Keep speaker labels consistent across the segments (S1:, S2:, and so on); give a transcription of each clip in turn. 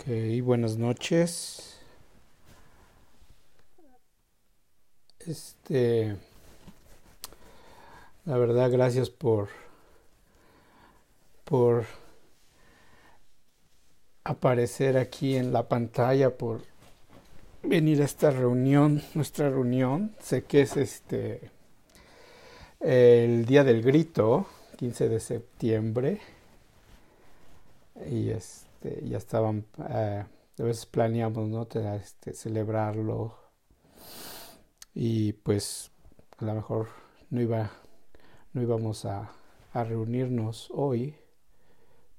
S1: Ok, buenas noches. Este, la verdad, gracias por, por aparecer aquí en la pantalla, por venir a esta reunión, nuestra reunión. Sé que es este el día del grito, 15 de septiembre, y es este, ya estaban, eh, a veces planeamos, ¿no? Este, celebrarlo y pues a lo mejor no iba, no íbamos a, a reunirnos hoy,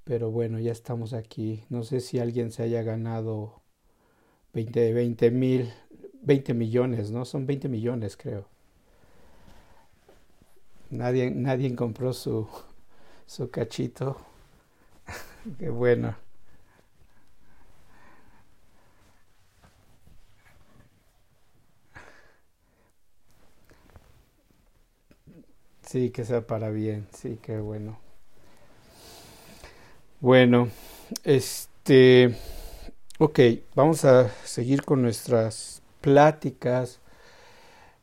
S1: pero bueno, ya estamos aquí. No sé si alguien se haya ganado 20, 20 mil, 20 millones, ¿no? Son 20 millones, creo. Nadie, nadie compró su, su cachito. Qué bueno. Sí, que sea para bien, sí, qué bueno. Bueno, este, ok, vamos a seguir con nuestras pláticas.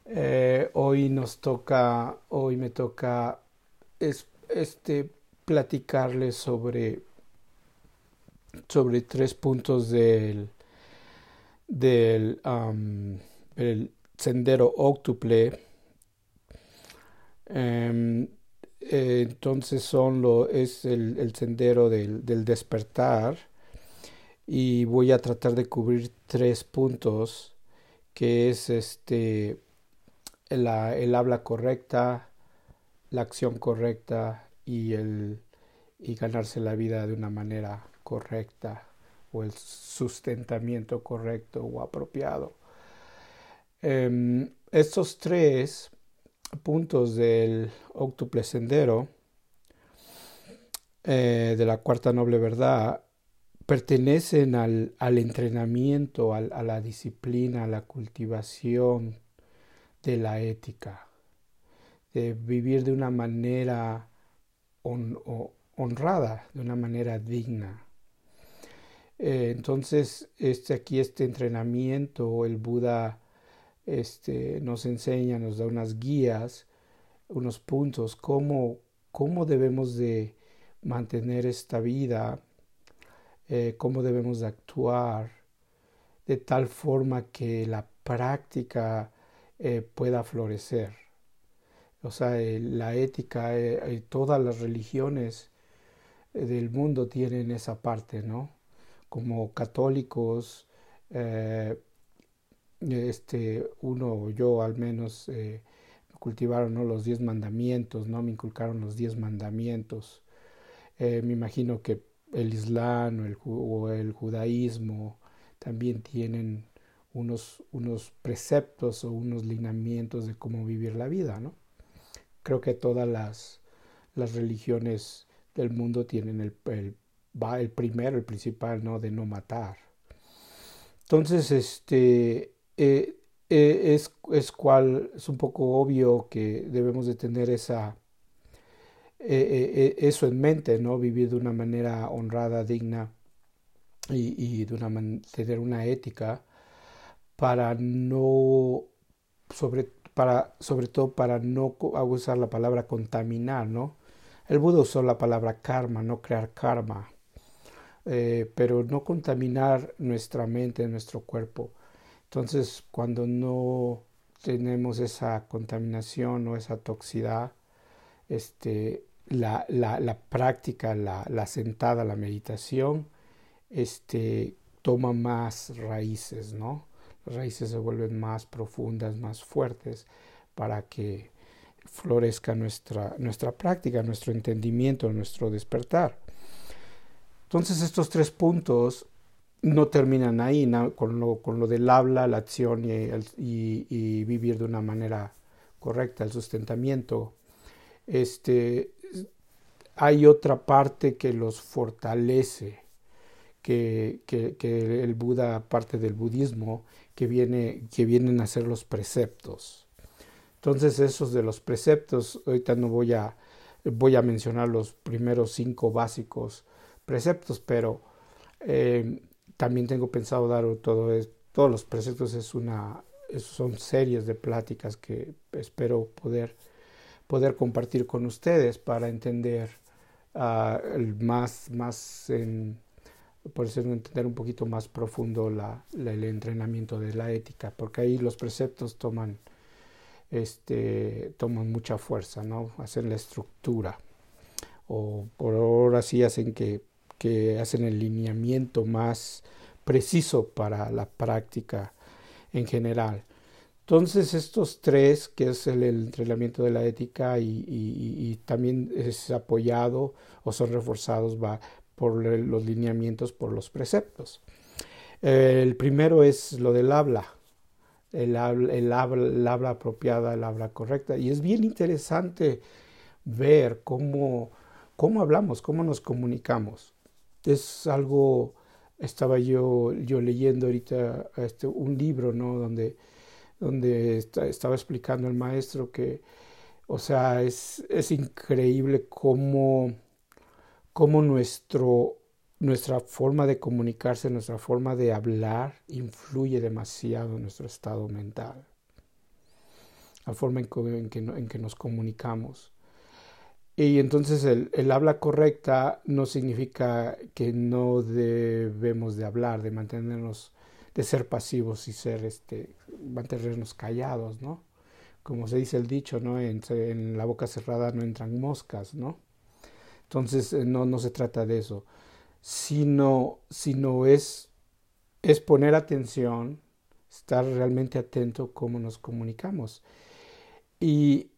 S1: Eh, hoy nos toca, hoy me toca, es, este, platicarles sobre, sobre tres puntos del, del el sendero octuple Em, eh, entonces son lo, es el, sendero del, del, despertar y voy a tratar de cubrir tres puntos que es este la, el habla correcta, la acción correcta y el y ganarse la vida de una manera correcta o el sustentamiento correcto o apropiado. Eh, estos tres puntos del octuple sendero eh, de la cuarta noble verdad pertenecen al, al entrenamiento, al, a la disciplina, a la cultivación de la ética, de vivir de una manera honrada, de una manera digna. Eh, entonces, este aquí, este entrenamiento, el Buda este, nos enseña, nos da unas guías, unos puntos, cómo, cómo debemos de mantener esta vida, eh, cómo debemos de actuar, de tal forma que la práctica eh, pueda florecer. O sea, eh, la ética, todas las religiones del mundo tienen esa parte, ¿no? Como católicos, este, uno, yo al menos, eh, cultivaron ¿no? los diez mandamientos, ¿no? Me inculcaron los diez mandamientos. Eh, me imagino que el Islam o el, o el, judaísmo también tienen unos, unos preceptos o unos lineamientos de cómo vivir la vida, ¿no? Creo que todas las, las religiones del mundo tienen el, el, el primero, el principal, ¿no? De no matar. Entonces, este, eh, eh, es, es, cual, es un poco obvio que debemos de tener esa, eh, eso en mente, ¿no? Vivir de una manera honrada, digna y, y de una tener una ética para no, sobre, para, sobre todo para no usar la palabra contaminar, ¿no? El Buda usó la palabra karma, no crear karma, pero no contaminar nuestra mente, nuestro cuerpo entonces, cuando no tenemos esa contaminación o esa toxicidad, este, la, la, la práctica, la, la, sentada, la meditación, este, toma más raíces, ¿no? Las raíces se vuelven más profundas, más fuertes para que florezca nuestra, nuestra práctica, nuestro entendimiento, nuestro despertar. Entonces estos tres puntos no terminan ahí con, lo, con, lo, del habla, la acción y, vivir de una manera correcta, el sustentamiento. Este, hay otra parte que los fortalece, que, que, que, el Buda, parte del budismo, que, viene, que vienen a ser los preceptos. Entonces esos de los preceptos, ahorita no voy a, voy a mencionar los primeros cinco básicos preceptos, pero eh, también tengo pensado dar todo es, todos los preceptos es una son series de pláticas que espero poder poder compartir con ustedes para entender uh, más más por ser entender un poquito más profundo la, la, el entrenamiento de la ética porque ahí los preceptos toman este toman mucha fuerza no hacen la estructura o por ahora sí hacen que, que hacen el lineamiento más preciso para la práctica en general. Entonces estos tres, que es el, entrenamiento de la ética y, también es apoyado o son reforzados por los lineamientos, por los preceptos. El primero es lo del habla, el habla, habla, el habla apropiada, el habla correcta. Y es bien interesante ver cómo cómo hablamos, cómo nos comunicamos. Es algo, estaba yo, yo leyendo ahorita este, un libro, ¿no? Donde, donde estaba explicando el maestro que, o sea, es, es increíble cómo, cómo nuestro, nuestra forma de comunicarse, nuestra forma de hablar influye demasiado en nuestro estado mental, la forma en que, en que nos comunicamos. Y entonces el, el, habla correcta no significa que no debemos de hablar, de mantenernos, de ser pasivos y ser, este, mantenernos callados, ¿no? Como se dice el dicho, ¿no? En, en la boca cerrada no entran moscas, ¿no? Entonces eh, no, no se trata de eso, sino, sino es, es poner atención, estar realmente atento cómo nos comunicamos. Y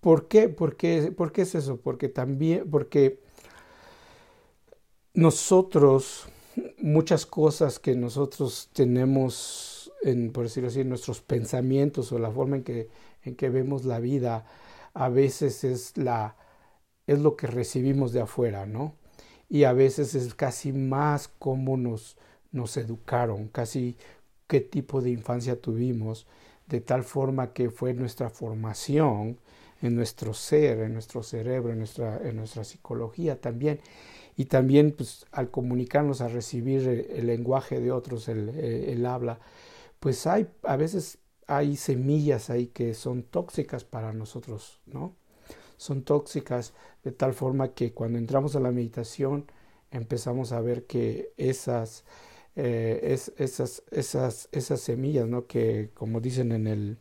S1: ¿Por qué? ¿Por qué, ¿Por qué es eso? Porque también, porque nosotros, muchas cosas que nosotros tenemos, en, por decirlo así, en nuestros pensamientos o la forma en que, en que vemos la vida, a veces es, la, es lo que recibimos de afuera, ¿no? Y a veces es casi más cómo nos, nos educaron, casi qué tipo de infancia tuvimos, de tal forma que fue nuestra formación en nuestro ser, en nuestro cerebro, en nuestra, en nuestra psicología también. Y también pues, al comunicarnos, a recibir el, lenguaje de otros, el, el, habla, pues hay, a veces hay semillas ahí que son tóxicas para nosotros, ¿no? Son tóxicas de tal forma que cuando entramos a la meditación empezamos a ver que esas, eh, es, esas, esas, esas semillas, ¿no? Que como dicen en el,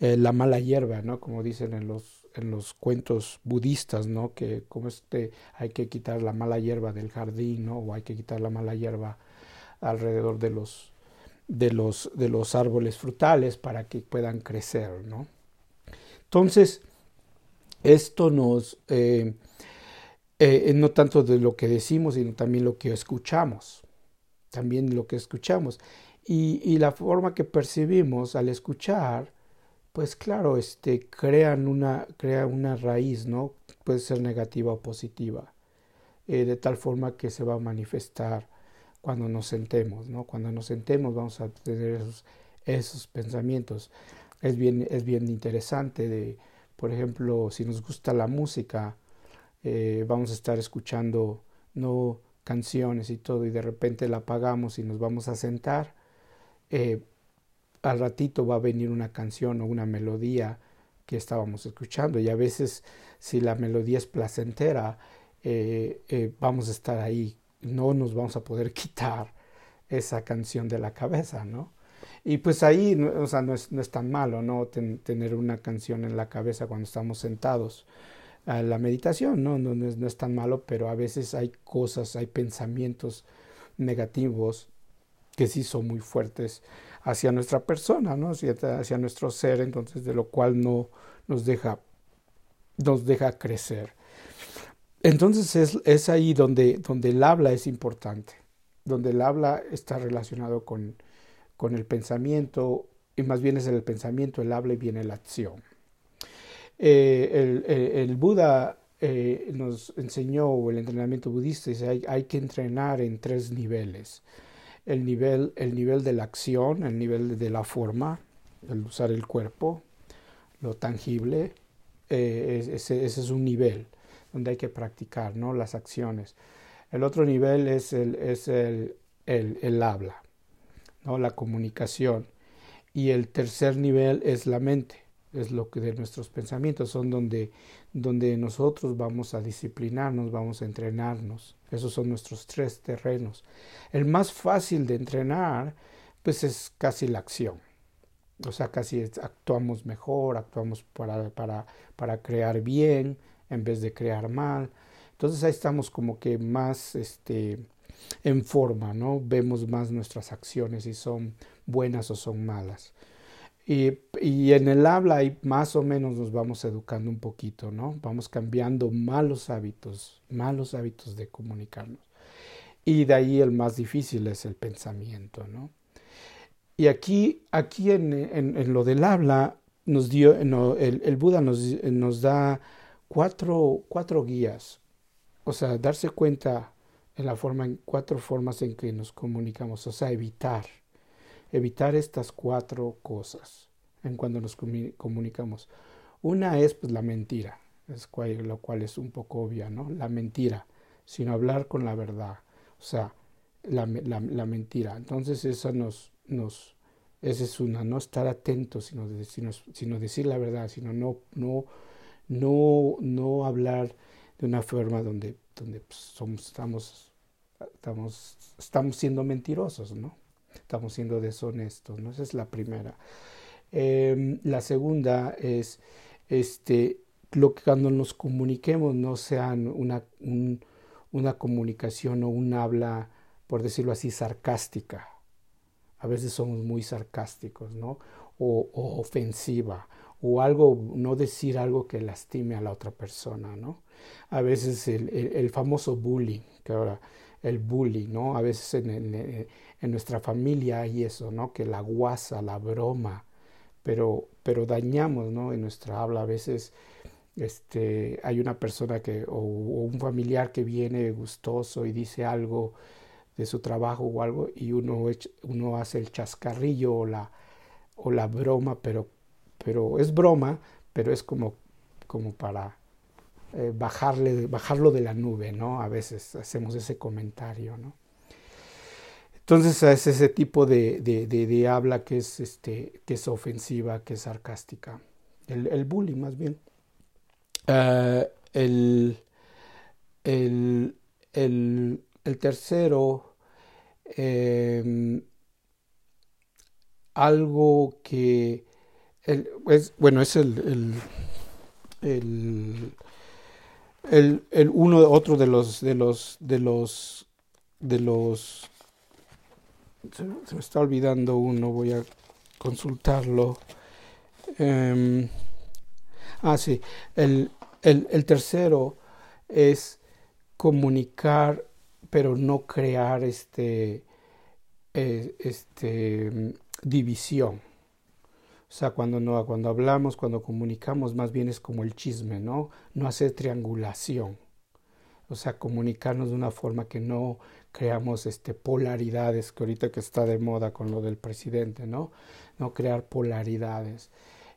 S1: eh, la mala hierba, ¿no? Como dicen en los, en los cuentos budistas, ¿no? Que como este hay que quitar la mala hierba del jardín, ¿no? O hay que quitar la mala hierba alrededor de los, de los, de los árboles frutales para que puedan crecer, ¿no? Entonces, esto nos, eh, eh, no tanto de lo que decimos, sino también lo que escuchamos, también lo que escuchamos. Y, y la forma que percibimos al escuchar pues claro, este, crean una, crea una raíz, ¿no? Puede ser negativa o positiva, eh, de tal forma que se va a manifestar cuando nos sentemos, ¿no? Cuando nos sentemos vamos a tener esos, esos pensamientos. Es bien, es bien interesante de, por ejemplo, si nos gusta la música, eh, vamos a estar escuchando, no canciones y todo, y de repente la apagamos y nos vamos a sentar, eh, al ratito va a venir una canción o una melodía que estábamos escuchando. Y a veces si la melodía es placentera eh, eh, vamos a estar ahí. No nos vamos a poder quitar esa canción de la cabeza no y pues ahí o sea, no, es, no es tan malo no tener una canción en la cabeza cuando estamos sentados a la meditación ¿no? No, no, es, no es tan malo pero a veces hay cosas hay pensamientos negativos que sí son muy fuertes hacia nuestra persona, hacia, nuestro ser, entonces de lo cual no nos deja, nos deja crecer. Entonces es, ahí donde, donde el habla es importante, donde el habla está relacionado con, con el pensamiento, y más bien es el pensamiento, el habla y viene la acción. Eh, el, Buda eh, nos enseñó, el entrenamiento budista, dice hay que entrenar en tres niveles el nivel, el nivel de la acción, el nivel de la forma, el usar el cuerpo, lo tangible, eh, ese, ese, es un nivel donde hay que practicar ¿no? las acciones. El otro nivel es el, es el, el, el habla, ¿no? la comunicación. Y el tercer nivel es la mente, es lo que de nuestros pensamientos son donde, donde nosotros vamos a disciplinarnos, vamos a entrenarnos. Esos son nuestros tres terrenos. El más fácil de entrenar, pues es casi la acción. O sea, casi actuamos mejor, actuamos para, para, para crear bien en vez de crear mal. Entonces ahí estamos como que más este, en forma, ¿no? Vemos más nuestras acciones si son buenas o son malas. Y, en el habla ahí más o menos nos vamos educando un poquito, ¿no? Vamos cambiando malos hábitos, malos hábitos de comunicarnos. Y de ahí el más difícil es el pensamiento, ¿no? Y aquí, aquí en, en, lo del habla, nos dio, el, el, Buda nos, nos da cuatro, cuatro guías. O sea, darse cuenta en la forma, en cuatro formas en que nos comunicamos. O sea, evitar evitar estas cuatro cosas en cuando nos comunicamos. Una es pues, la mentira, es lo cual es un poco obvia, ¿no? La mentira, sino hablar con la verdad, o sea, la, la, mentira. Entonces eso nos, nos, esa es una, no estar atento, sino, sino, sino decir la verdad, sino no, no, no, no hablar de una forma donde, donde pues, somos, estamos, estamos, estamos siendo mentirosos, ¿no? Estamos siendo deshonestos, ¿no? Esa es la primera. Eh, la segunda es este, lo que cuando nos comuniquemos no sean una, un, una comunicación o un habla, por decirlo así, sarcástica. A veces somos muy sarcásticos, ¿no? O, ofensiva, o algo, no decir algo que lastime a la otra persona, ¿no? A veces el, el, el famoso bullying, que ahora el bullying, ¿no? A veces en, en, en, nuestra familia hay eso, ¿no? Que la guasa, la broma, pero, pero dañamos, ¿no? En nuestra habla a veces este, hay una persona que, o, un familiar que viene gustoso y dice algo de su trabajo o algo y uno, uno hace el chascarrillo o la, o la broma, pero, pero es broma, pero es como, como para eh, bajarle, bajarlo de la nube, ¿no? A veces hacemos ese comentario, ¿no? Entonces es ese tipo de, de, habla que es, este, que es ofensiva, que es sarcástica. El, el bullying más bien. Uh, el, el, el, el, tercero, eh, algo que, el, es, bueno, es el, el el, el uno otro de los de los de los de los se, me está olvidando uno voy a consultarlo eh, ah sí el, el, tercero es comunicar pero no crear este eh, este división o sea, cuando, no, cuando hablamos, cuando comunicamos, más bien es como el chisme, ¿no? No hacer triangulación. O sea, comunicarnos de una forma que no creamos este, polaridades, que ahorita que está de moda con lo del presidente, ¿no? No crear polaridades.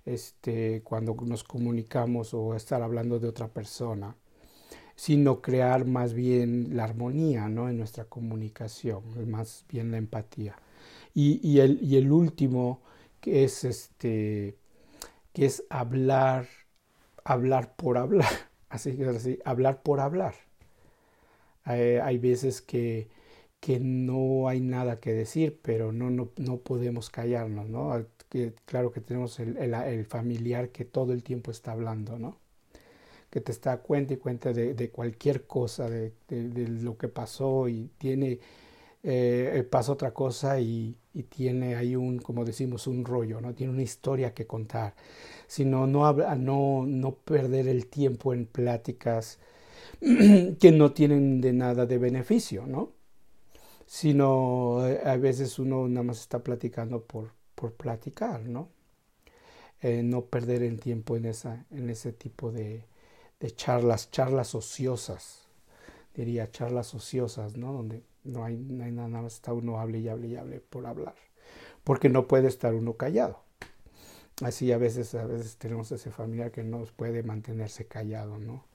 S1: Este, cuando nos comunicamos o estar hablando de otra persona, sino crear más bien la armonía, ¿no? En nuestra comunicación, más bien la empatía. Y, y, el, y el último que es este que es hablar hablar por hablar así así hablar por hablar eh, hay veces que que no hay nada que decir pero no no, no podemos callarnos no que, claro que tenemos el, el, el, familiar que todo el tiempo está hablando no que te está cuenta y cuenta de, de cualquier cosa de, de, de, lo que pasó y tiene eh, pasa otra cosa y, y, tiene ahí un, como decimos, un rollo, ¿no? Tiene una historia que contar, sino no, no, no perder el tiempo en pláticas que no tienen de nada de beneficio, ¿no? Sino eh, a veces uno nada más está platicando por, por platicar, ¿no? Eh, no perder el tiempo en, esa, en ese tipo de, charlas, charlas ociosas, diría charlas ociosas, ¿no? Donde no hay, no hay nada más, está uno hable y hable y hable por hablar, porque no puede estar uno callado. Así a veces, a veces tenemos ese familiar que no puede mantenerse callado, ¿no?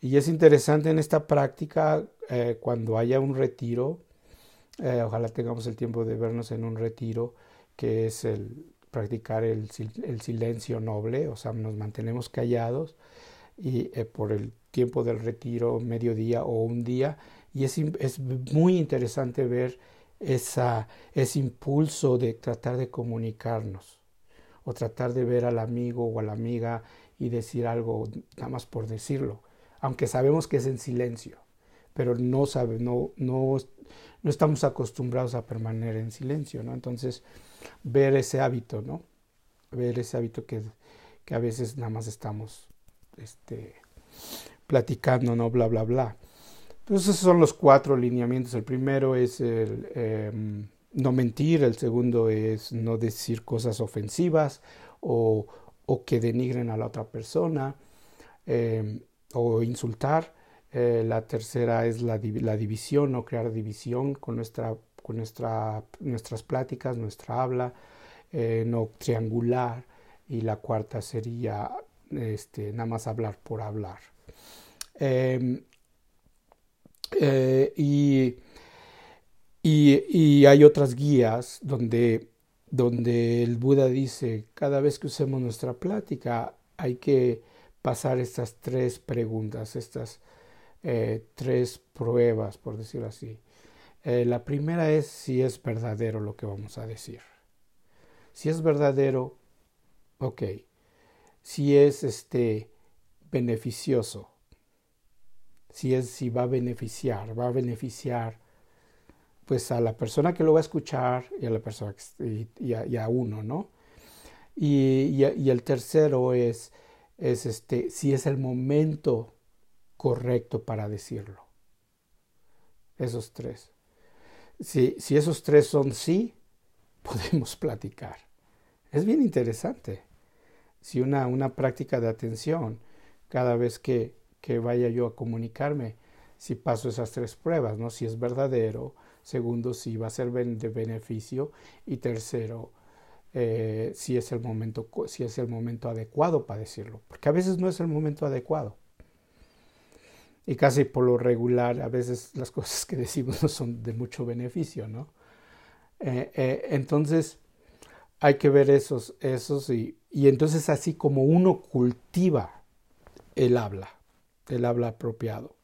S1: Y es interesante en esta práctica, eh, cuando haya un retiro, Eh, ojalá tengamos el tiempo de vernos en un retiro, que es el practicar el, el silencio noble, o sea, nos mantenemos callados y eh, por el tiempo del retiro, mediodía o un día, y es, es muy interesante ver esa, ese impulso de tratar de comunicarnos o tratar de ver al amigo o a la amiga y decir algo nada más por decirlo, aunque sabemos que es en silencio, pero no, sabe, no, no, no estamos acostumbrados a permanecer en silencio, ¿no? Entonces, ver ese hábito, ¿no? Ver ese hábito que, que a veces nada más estamos este, platicando, ¿no? Bla, bla, bla. Entonces, esos son los cuatro lineamientos. El primero es em, no mentir, el segundo es no decir cosas ofensivas o, o que denigren a la otra persona em, o insultar. Eh, la tercera es la, la, división, no crear división con, nuestra, con nuestra, nuestras pláticas, nuestra habla, eh, no triangular. Y la cuarta sería este, nada más hablar por hablar. Em, eh, y, y, hay otras guías donde, donde el Buda dice, cada vez que usemos nuestra plática hay que pasar estas tres preguntas, estas eh, tres pruebas, por decirlo así. Eh, la primera es si es verdadero lo que vamos a decir. Si es verdadero, ok. Si es este beneficioso, si es si va a beneficiar, va a beneficiar pues a la persona que lo va a escuchar y a la persona y, a, uno, ¿no? Y, y, el tercero es, es este, si es el momento correcto para decirlo. Esos tres. Si, si esos tres son sí, podemos platicar. Es bien interesante. Si una, una práctica de atención, cada vez que, que vaya yo a comunicarme, si paso esas tres pruebas, ¿no? Si es verdadero, segundo, si va a ser de beneficio y tercero, eh, si es el momento, si es el momento adecuado para decirlo, porque a veces no es el momento adecuado y casi por lo regular a veces las cosas que decimos no son de mucho beneficio, ¿no? Eh, eh, entonces hay que ver esos, esos y, y entonces así como uno cultiva el habla, el habla apropiado,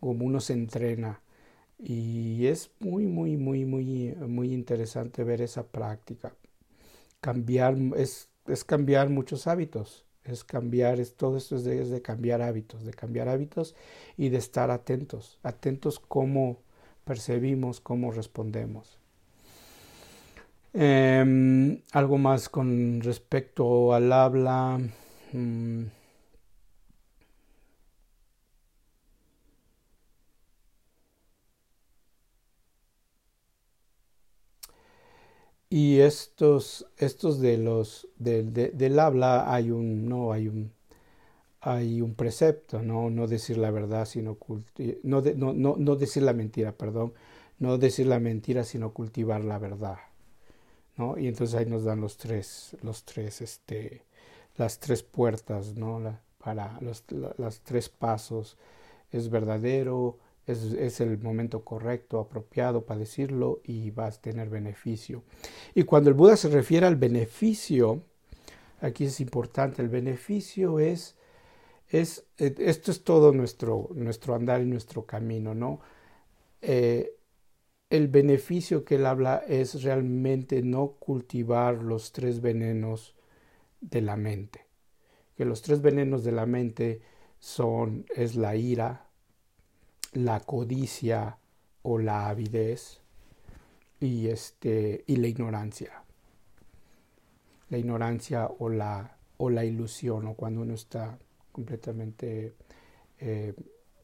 S1: como uno se entrena y es muy, muy, muy, muy, muy interesante ver esa práctica. Cambiar es, es cambiar muchos hábitos es cambiar, es, todo esto es de, cambiar hábitos, de cambiar hábitos y de estar atentos, atentos cómo percibimos, cómo respondemos. Em, algo más con respecto al habla. Mm. Y estos, estos de los del, del habla hay un no hay un hay un precepto, no, no decir la verdad, sino no, no, no, no, decir la mentira, perdón, no decir la mentira, sino cultivar la verdad, ¿no? Y entonces ahí nos dan los tres, los tres, este, las tres puertas, ¿no? La, para los, los tres pasos, es verdadero, es, el momento correcto, apropiado para decirlo y vas a tener beneficio. Y cuando el Buda se refiere al beneficio, aquí es importante, el beneficio es, es eh, esto es todo nuestro, nuestro andar y nuestro camino, ¿no? Eh, el beneficio que él habla es realmente no cultivar los tres venenos de la mente. Que los tres venenos de la mente son, es la ira, la codicia o la avidez y, este, y la ignorancia. La ignorancia o la, o la ilusión o cuando uno está completamente, eh,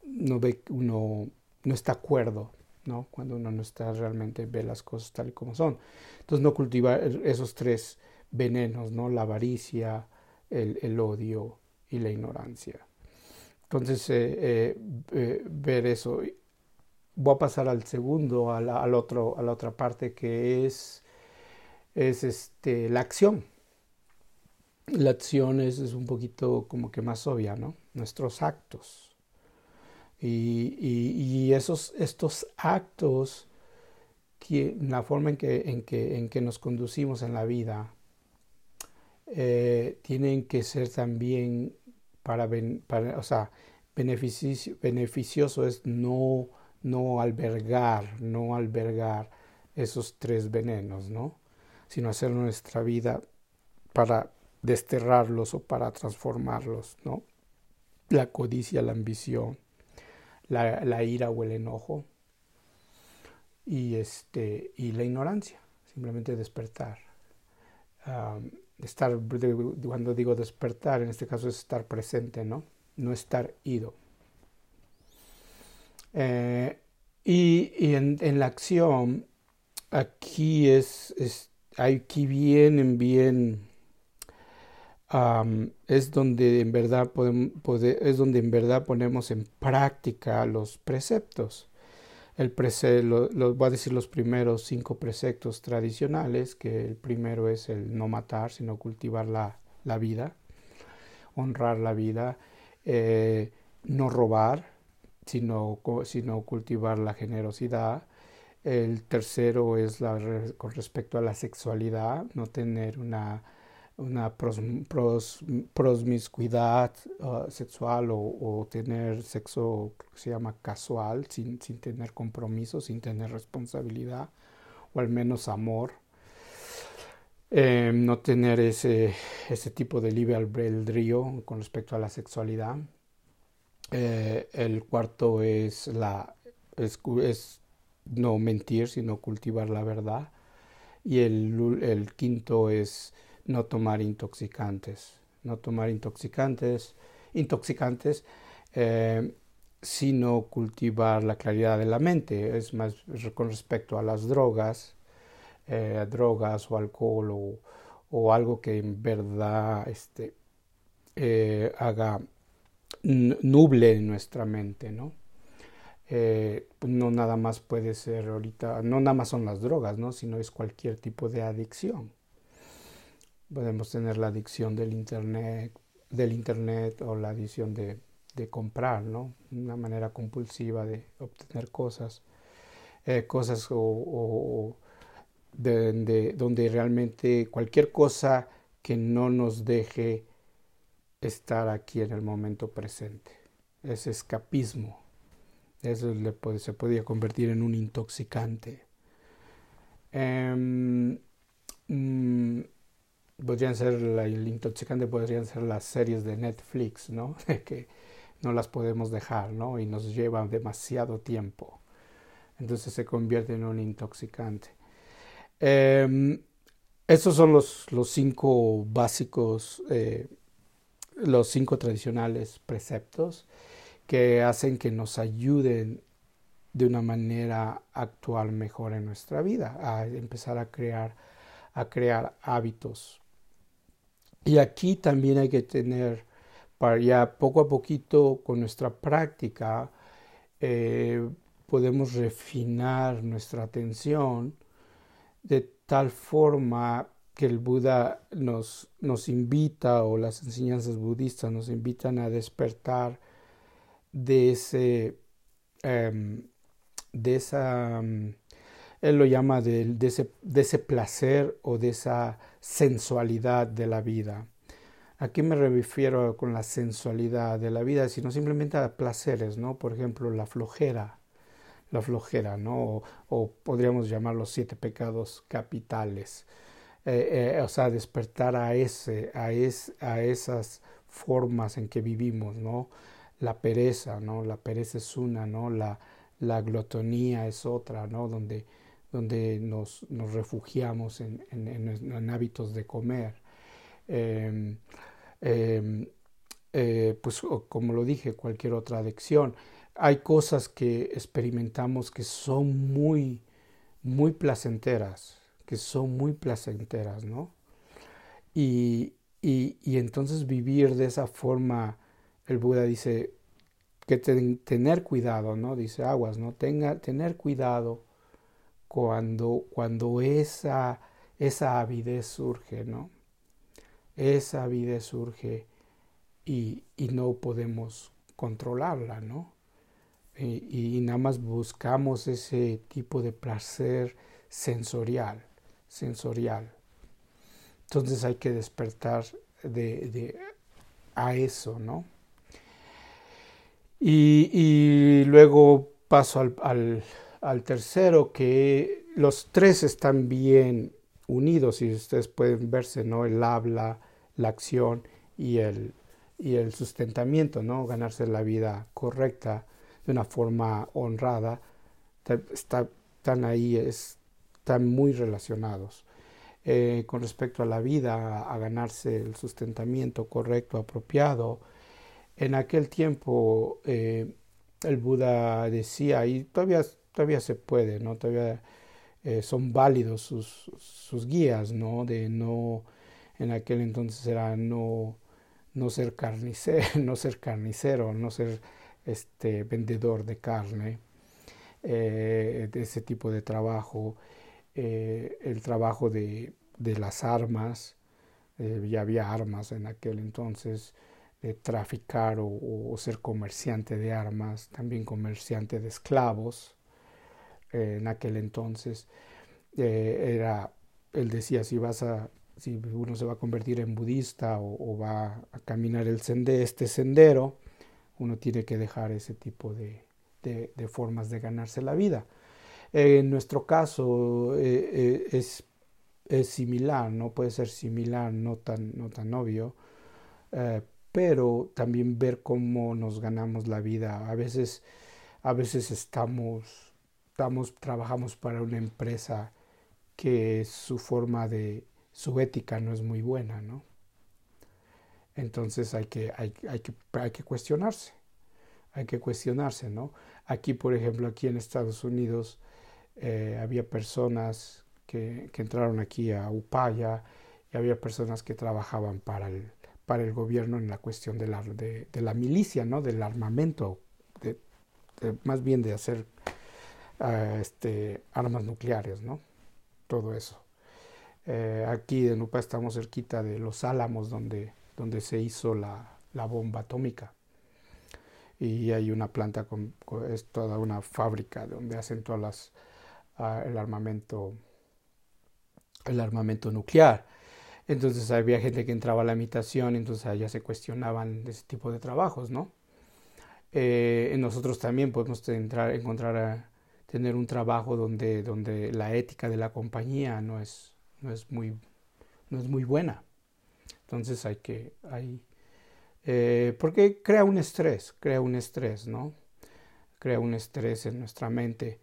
S1: no ve, uno no está acuerdo, ¿no? Cuando uno no está realmente ve las cosas tal y como son. Entonces no cultivar esos tres venenos, ¿no? La avaricia, el, el odio y la ignorancia. Entonces, eh, eh, eh, ver eso. Voy a pasar al segundo, al otro, a la otra parte que es, es este, la acción. La acción es, es, un poquito como que más obvia, ¿no? Nuestros actos. Y, y, esos, estos actos la forma en que, en que, en que nos conducimos en la vida tienen que ser también para, para o sea, beneficio, beneficioso es no, no albergar, no albergar esos tres venenos, ¿no? Sino hacer nuestra vida para desterrarlos o para transformarlos, ¿no? La codicia, la ambición, la, la ira o el enojo y, este, y la ignorancia, simplemente despertar. Estar, cuando digo despertar, en este caso es estar presente, ¿no? No estar ido. Eh, y, en, la acción, aquí es, es aquí vienen bien es donde en verdad podemos, es donde en verdad ponemos en práctica los preceptos. El prece, lo, voy a decir los primeros cinco preceptos tradicionales, que el primero es el no matar, sino cultivar la, la vida, honrar la vida, eh, no robar, sino, sino cultivar la generosidad, el tercero es la, con respecto a la sexualidad, no tener una una pros, promiscuidad uh, sexual o, tener sexo que se llama casual, sin, sin, tener compromiso, sin tener responsabilidad o al menos amor. Eh, no tener ese, ese tipo de libre albedrío con respecto a la sexualidad. Eh, el cuarto es, la, es, es, no mentir, sino cultivar la verdad. Y el, el quinto es no tomar intoxicantes, no tomar intoxicantes, intoxicantes, eh, sino cultivar la claridad de la mente. Es más con respecto a las drogas, eh, drogas o alcohol o, algo que en verdad este, eh, haga nuble nuestra mente, ¿no? no nada más puede ser ahorita, no nada más son las drogas, ¿no? Sino es cualquier tipo de adicción. Podemos tener la adicción del internet, del internet o la adicción de, de comprar, ¿no? Una manera compulsiva de obtener cosas, eh, cosas o, de, donde realmente cualquier cosa que no nos deje estar aquí en el momento presente. Ese escapismo. Eso le se podía convertir en un intoxicante. Em, mm, podrían ser el intoxicante podrían ser las series de Netflix, ¿no? que no las podemos dejar, ¿no? Y nos llevan demasiado tiempo. Entonces se convierte en un intoxicante. Eh, estos son los, los cinco básicos, eh, los cinco tradicionales preceptos que hacen que nos ayuden de una manera actual mejor en nuestra vida, a empezar a crear, a crear hábitos y aquí también hay que tener, para ya poco a poquito con nuestra práctica, eh, podemos refinar nuestra atención de tal forma que el Buda nos, nos invita o las enseñanzas budistas nos invitan a despertar de ese, em, de esa, em, él lo llama de, ese, placer o de esa sensualidad de la vida. ¿A qué me refiero con la sensualidad de la vida? Sino simplemente a placeres, ¿no? Por ejemplo, la flojera, la flojera, ¿no? O, podríamos llamar los siete pecados capitales. Eh, eh, o sea, despertar a, ese, a, es, a esas formas en que vivimos, ¿no? La pereza, ¿no? La pereza es una, ¿no? La, la glotonía es otra, ¿no? Donde donde nos, nos refugiamos en, en, hábitos de comer. Em, em, eh, pues como lo dije, cualquier otra adicción. Hay cosas que experimentamos que son muy, muy placenteras, que son muy placenteras, ¿no? Y, y, y entonces vivir de esa forma, el Buda dice que tener cuidado, ¿no? Dice aguas, ¿no? Tenga, tener cuidado cuando, cuando esa, esa avidez surge, ¿no? Esa avidez surge y, y no podemos controlarla, ¿no? Y, y, nada más buscamos ese tipo de placer sensorial, sensorial. Entonces hay que despertar de, a eso, ¿no? Y, luego paso al, tercero, que los tres están bien unidos y ustedes pueden verse, ¿no? El habla, la acción y el, y el sustentamiento, ¿no? Ganarse la vida correcta de una forma honrada, está, están ahí, están muy relacionados. Eh, con respecto a la vida, a ganarse el sustentamiento correcto, apropiado. En aquel tiempo eh, el Buda decía, y todavía, todavía se puede, ¿no? Todavía eh, son válidos sus, sus, guías, ¿no? De no, en aquel entonces era no, no ser carnicero, no ser carnicero, no ser este vendedor de carne, de ese tipo de trabajo. Eh, el trabajo de, de las armas, eh, ya había armas en aquel entonces, de traficar o, ser comerciante de armas, también comerciante de esclavos eh, en aquel entonces. era, él decía, si vas a, si uno se va a convertir en budista o, va a caminar el sende, este sendero, uno tiene que dejar ese tipo de, de formas de ganarse la vida. En nuestro caso eh, eh, es, es, similar, no puede ser similar, no tan, no tan obvio, eh, pero también ver cómo nos ganamos la vida. A veces, a veces estamos, estamos, trabajamos para una empresa que su forma de, su ética no es muy buena, ¿no? Entonces hay que, hay, hay, que, hay que cuestionarse, hay que cuestionarse, ¿no? Aquí, por ejemplo, aquí en Estados Unidos, eh, había personas que, entraron aquí a Upaya y había personas que trabajaban para el, para el gobierno en la cuestión de la, de, la milicia, ¿no? del armamento, más bien de hacer uh, este, armas nucleares, ¿no? todo eso. Eh, aquí en Upaya estamos cerquita de Los Álamos, donde, donde se hizo la, la bomba atómica y hay una planta con, es toda una fábrica donde hacen todas las el armamento el armamento nuclear. Entonces había gente que entraba a la imitación, entonces allá se cuestionaban ese tipo de trabajos, ¿no? Eh, nosotros también podemos entrar, encontrar a tener un trabajo donde, donde la ética de la compañía no es, no es, muy, no es muy buena. Entonces hay que, hay, eh, porque crea un estrés, crea un estrés, ¿no? Crea un estrés en nuestra mente.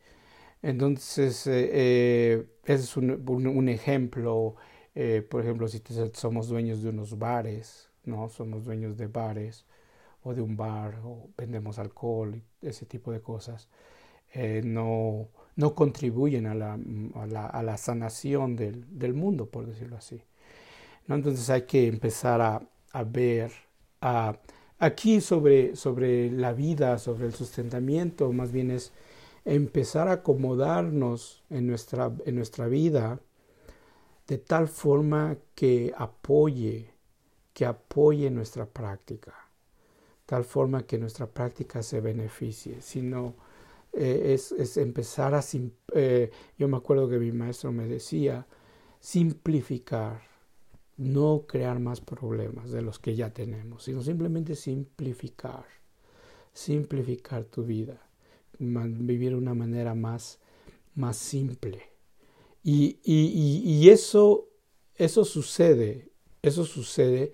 S1: Entonces, eh, eh, es un, ejemplo. Eh, por ejemplo, si somos dueños de unos bares, ¿no? Somos dueños de bares o de un bar o vendemos alcohol, ese tipo de cosas. No, no contribuyen a la, a la, a la sanación del, del, mundo, por decirlo así. ¿no? Entonces hay que empezar a, a ver aquí sobre, sobre la vida, sobre el sustentamiento, más bien es empezar a acomodarnos en nuestra, en nuestra vida de tal forma que apoye, que apoye nuestra práctica, tal forma que nuestra práctica se beneficie, sino eh, es, empezar a, eh, yo me acuerdo que mi maestro me decía, simplificar, no crear más problemas de los que ya tenemos, sino simplemente simplificar, simplificar tu vida vivir de una manera más, más simple. Y, y, y, eso, eso sucede, eso sucede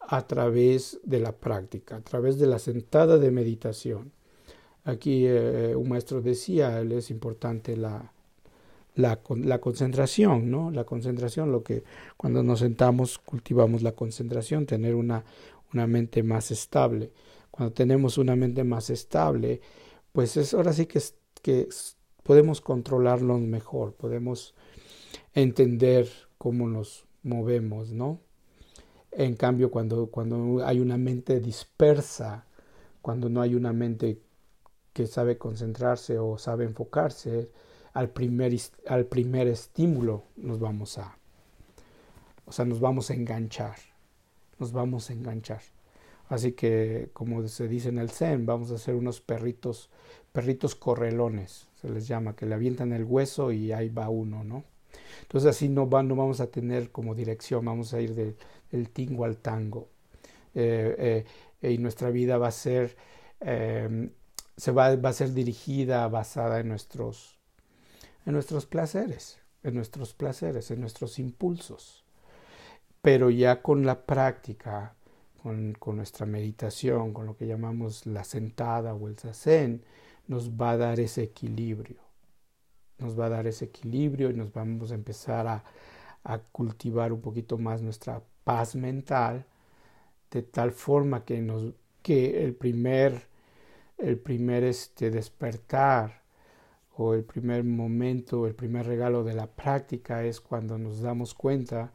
S1: a través de la práctica, a través de la sentada de meditación. Aquí eh, un maestro decía, es importante la, la, la, concentración, ¿no? La concentración, lo que cuando nos sentamos cultivamos la concentración, tener una, una mente más estable. Cuando tenemos una mente más estable, pues es ahora sí que, que podemos controlarlos mejor, podemos entender cómo nos movemos, ¿no? En cambio, cuando, cuando hay una mente dispersa, cuando no hay una mente que sabe concentrarse o sabe enfocarse, al primer, al primer estímulo nos vamos a, o sea, nos vamos a enganchar, nos vamos a enganchar. Así que, como se dice en el Zen, vamos a ser unos perritos perritos correlones, se les llama, que le avientan el hueso y ahí va uno, ¿no? Entonces así no, va, no vamos a tener como dirección, vamos a ir del tingo al tango. Eh, eh, y nuestra vida va a ser, em, se va, va, a ser dirigida, basada en nuestros, en nuestros placeres, en nuestros placeres, en nuestros impulsos. Pero ya con la práctica, con, con nuestra meditación, con lo que llamamos la sentada o el zazen, nos va a dar ese equilibrio. Nos va a dar ese equilibrio y nos vamos a empezar a, a cultivar un poquito más nuestra paz mental, de tal forma que, nos, que el primer, el primer este, despertar o el primer momento, el primer regalo de la práctica es cuando nos damos cuenta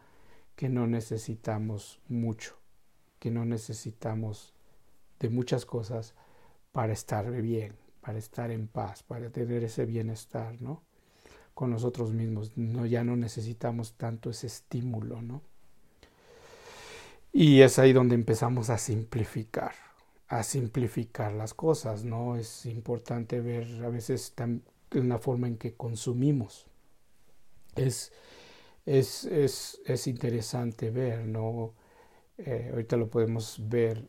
S1: que no necesitamos mucho, que no necesitamos de muchas cosas para estar bien, para estar en paz, para tener ese bienestar, ¿no? Con nosotros mismos, no, ya no necesitamos tanto ese estímulo, ¿no? Y es ahí donde empezamos a simplificar, a simplificar las cosas, ¿no? Es importante ver a veces en la forma en que consumimos. Es, es, es, es interesante ver, ¿no? Eh, ahorita lo podemos ver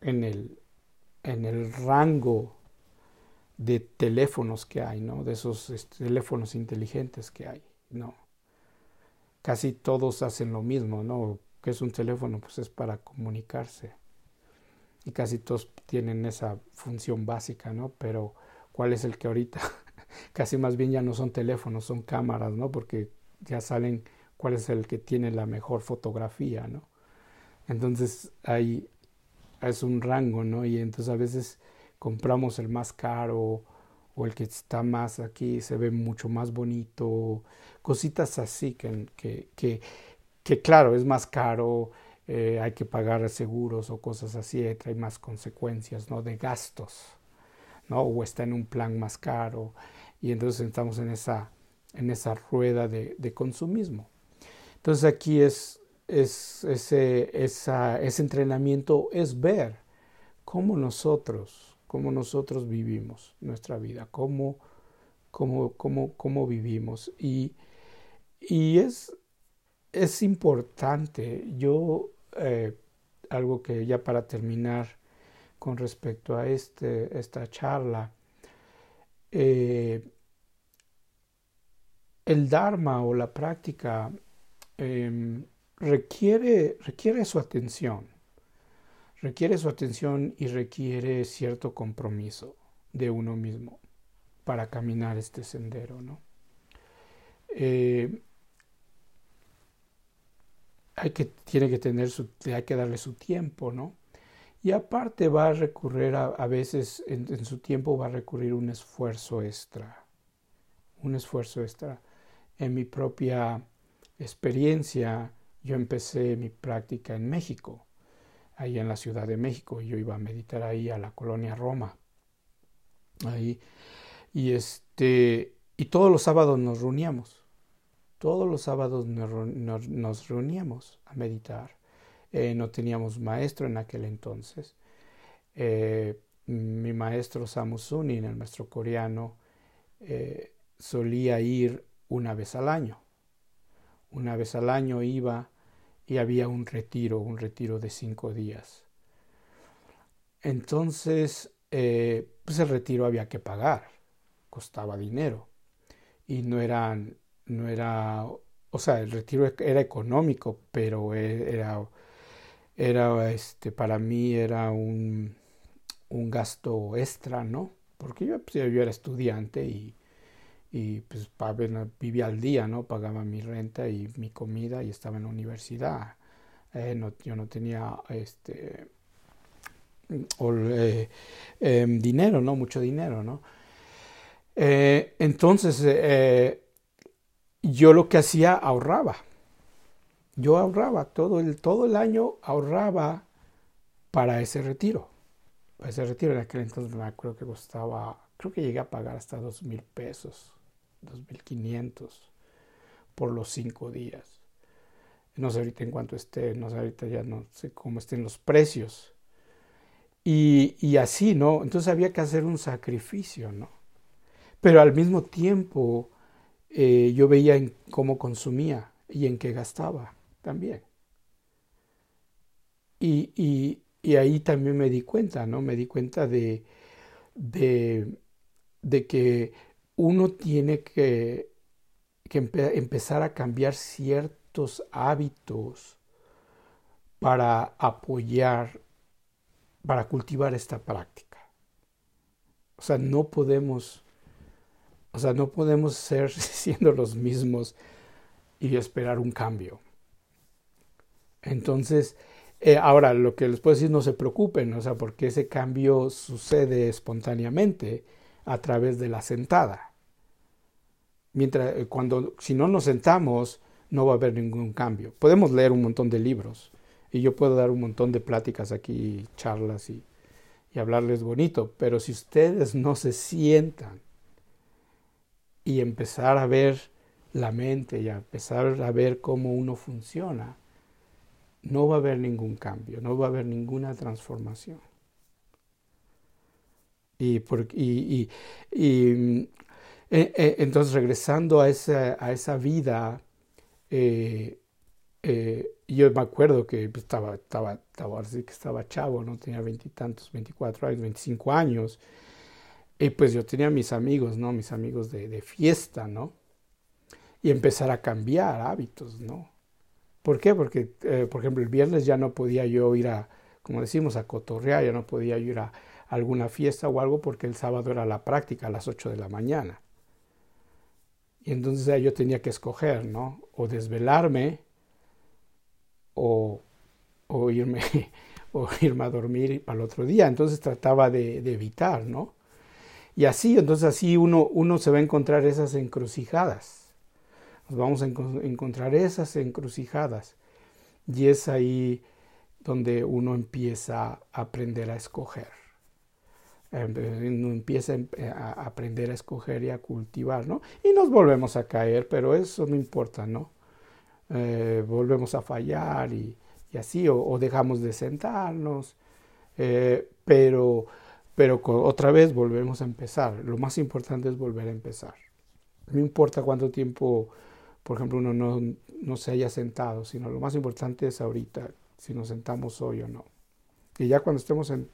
S1: en el, en el rango de teléfonos que hay, ¿no? De esos este, teléfonos inteligentes que hay, ¿no? Casi todos hacen lo mismo, ¿no? Que es un teléfono? Pues es para comunicarse. Y casi todos tienen esa función básica, ¿no? Pero ¿cuál es el que ahorita? casi más bien ya no son teléfonos, son cámaras, ¿no? Porque ya salen cuál es el que tiene la mejor fotografía, ¿no? Entonces ahí es un rango, ¿no? Y entonces a veces compramos el más caro o el que está más aquí se ve mucho más bonito, cositas así que, que, que, que claro, es más caro, eh, hay que pagar seguros o cosas así, trae más consecuencias, ¿no? De gastos, ¿no? O está en un plan más caro y entonces estamos en esa, en esa rueda de, de consumismo. Entonces aquí es, es ese, ese entrenamiento es ver cómo nosotros cómo nosotros vivimos nuestra vida, cómo, cómo, cómo, cómo vivimos. Y, y es, es importante, yo, eh, algo que ya para terminar con respecto a este, esta charla, eh, el Dharma o la práctica em, requiere, requiere su atención requiere su atención y requiere cierto compromiso de uno mismo para caminar este sendero, ¿no? Eh, hay que, tiene que tener hay que darle su tiempo, ¿no? Y aparte va a recurrir a, a veces en, en, su tiempo va a recurrir un esfuerzo extra, un esfuerzo extra. En mi propia experiencia, yo empecé mi práctica en México ahí en la Ciudad de México. Yo iba a meditar ahí a la colonia Roma. Ahí. Y este. Y todos los sábados nos reuníamos. Todos los sábados nos, reuníamos a meditar. Eh, no teníamos maestro en aquel entonces. Eh, mi maestro Samusuni, el maestro coreano, eh, solía ir una vez al año. Una vez al año iba y había un retiro, un retiro de cinco días. Entonces, eh, pues el retiro había que pagar, costaba dinero y no eran, no era, o sea, el retiro era económico, pero e, era, era, este, para mí era un, un gasto extra, ¿no? Porque yo, pues, yo era estudiante y, y pues vivía al día, ¿no? Pagaba mi renta y mi comida y estaba en la universidad. Eh, no, yo no tenía este eh, em, dinero, ¿no? Mucho dinero, ¿no? Eh, entonces, yo lo que hacía, ahorraba. Yo ahorraba todo el, todo el año, ahorraba para ese retiro. Para ese retiro en aquel entonces me acuerdo que costaba, creo que llegué a pagar hasta dos mil pesos 2.500 por los cinco días. No sé ahorita en cuánto esté, no sé ahorita ya no sé cómo estén los precios. Y, y así, ¿no? Entonces había que hacer un sacrificio, ¿no? Pero al mismo tiempo eh, yo veía en cómo consumía y en qué gastaba también. Y, y, ahí también me di cuenta, ¿no? Me di cuenta de, de, de que uno tiene que, que empezar a cambiar ciertos hábitos para apoyar, para cultivar esta práctica. O sea, no podemos o sea, no podemos ser siendo los mismos y esperar un cambio. Entonces, eh, ahora lo que les puedo decir, no se preocupen, o sea, porque ese cambio sucede espontáneamente a través de la sentada. Mientras, eh, cuando, si no nos sentamos, no va a haber ningún cambio. Podemos leer un montón de libros y yo puedo dar un montón de pláticas aquí, charlas y, y hablarles bonito, pero si ustedes no se sientan y empezar a ver la mente y a empezar a ver cómo uno funciona, no va a haber ningún cambio, no va a haber ninguna transformación. Y, por, y, y, eh, eh, entonces regresando a esa, a esa vida, eh, yo me acuerdo que estaba, estaba, estaba, estaba chavo, no tenía veintitantos, veinticuatro años, veinticinco años, y pues yo tenía mis amigos, ¿no? Mis amigos de, de fiesta, ¿no? Y empezar a cambiar hábitos, ¿no? ¿Por qué? Porque, eh, por ejemplo, el viernes ya no podía yo ir a, como decimos, a cotorrear, ya no podía yo ir a alguna fiesta o algo porque el sábado era la práctica a las 8 de la mañana. Y entonces yo tenía que escoger, ¿no? O desvelarme o, o, irme, o irme a dormir para el otro día. Entonces trataba de, de evitar, ¿no? Y así, entonces así uno, uno se va a encontrar esas encrucijadas. Nos vamos a encontrar esas encrucijadas. Y es ahí donde uno empieza a aprender a escoger. Uno empieza a aprender a escoger y a cultivar, ¿no? Y nos volvemos a caer, pero eso no importa, ¿no? Eh, volvemos a fallar y, así, o, dejamos de sentarnos, eh, pero pero otra vez volvemos a empezar. Lo más importante es volver a empezar. No importa cuánto tiempo, por ejemplo, uno no, no se haya sentado, sino lo más importante es ahorita, si nos sentamos hoy o no. Y ya cuando estemos en,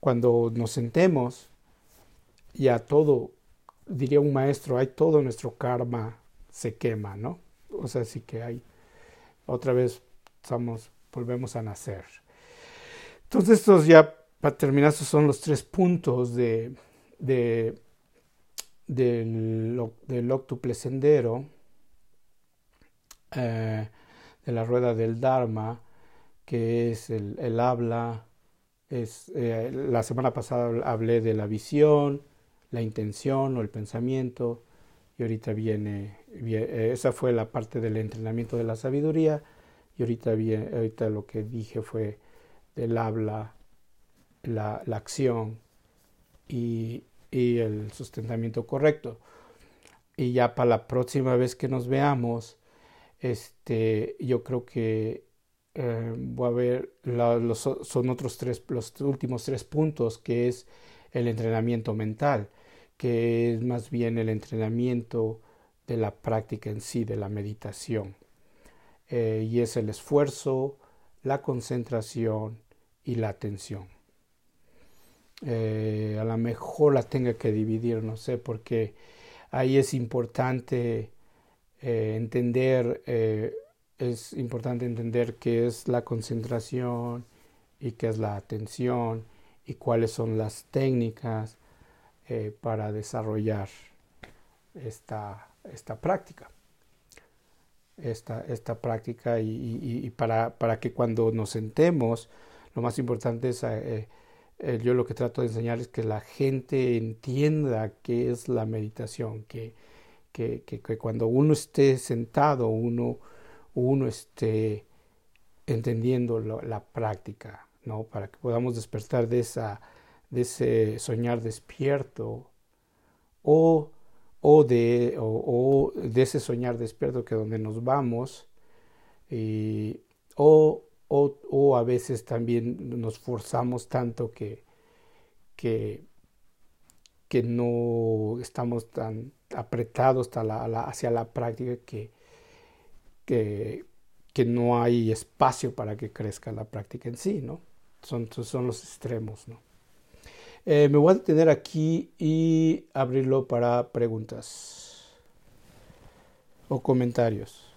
S1: cuando nos sentemos, ya todo, diría un maestro, hay todo nuestro karma se quema, ¿no? O sea, sí que hay, otra vez estamos, volvemos a nacer. Entonces, estos ya para terminar, estos son los tres puntos de, de, del, del octuple sendero, eh, de la rueda del Dharma, que es el, habla. Es, eh, la semana pasada hablé de la visión, la intención o el pensamiento, y ahorita viene, eh, esa fue la parte del entrenamiento de la sabiduría, y ahorita, ahorita lo que dije fue del habla, la, acción y, y, el sustentamiento correcto. Y ya para la próxima vez que nos veamos, este, yo creo que eh, voy a ver los, son otros tres, los últimos tres puntos, que es el entrenamiento mental, que es más bien el entrenamiento de la práctica en sí, de la meditación. Eh, y es el esfuerzo, la concentración y la atención. Eh, a lo mejor la tenga que dividir, no sé, porque ahí es importante eh, entender, eh, es importante entender qué es la concentración y qué es la atención y cuáles son las técnicas para desarrollar esta, esta práctica. Esta, esta práctica y, y, para, para, que cuando nos sentemos, lo más importante es eh, yo lo que trato de enseñar es que la gente entienda qué es la meditación, que, que, que, cuando uno esté sentado, uno, uno esté entendiendo la práctica, ¿no? Para que podamos despertar de, esa, de ese soñar despierto o, o, de, o, de ese soñar despierto que donde nos vamos o o, a veces también nos forzamos tanto que, que, que no estamos tan apretados hacia la práctica que, que, no hay espacio para que crezca la práctica en sí, ¿no? Son, son los extremos, ¿no? Eh, me voy a detener aquí y abrirlo para preguntas o comentarios.